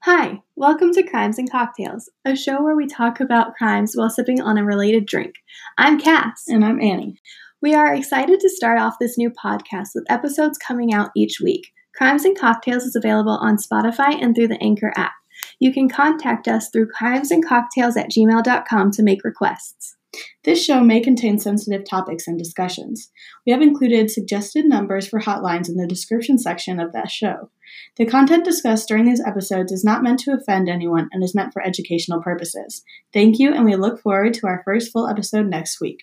Hi, welcome to Crimes and Cocktails, a show where we talk about crimes while sipping on a related drink. I'm Cass. And I'm Annie. We are excited to start off this new podcast with episodes coming out each week. Crimes and Cocktails is available on Spotify and through the Anchor app. You can contact us through crimesandcocktails at gmail.com to make requests. This show may contain sensitive topics and discussions. We have included suggested numbers for hotlines in the description section of that show. The content discussed during these episodes is not meant to offend anyone and is meant for educational purposes. Thank you, and we look forward to our first full episode next week.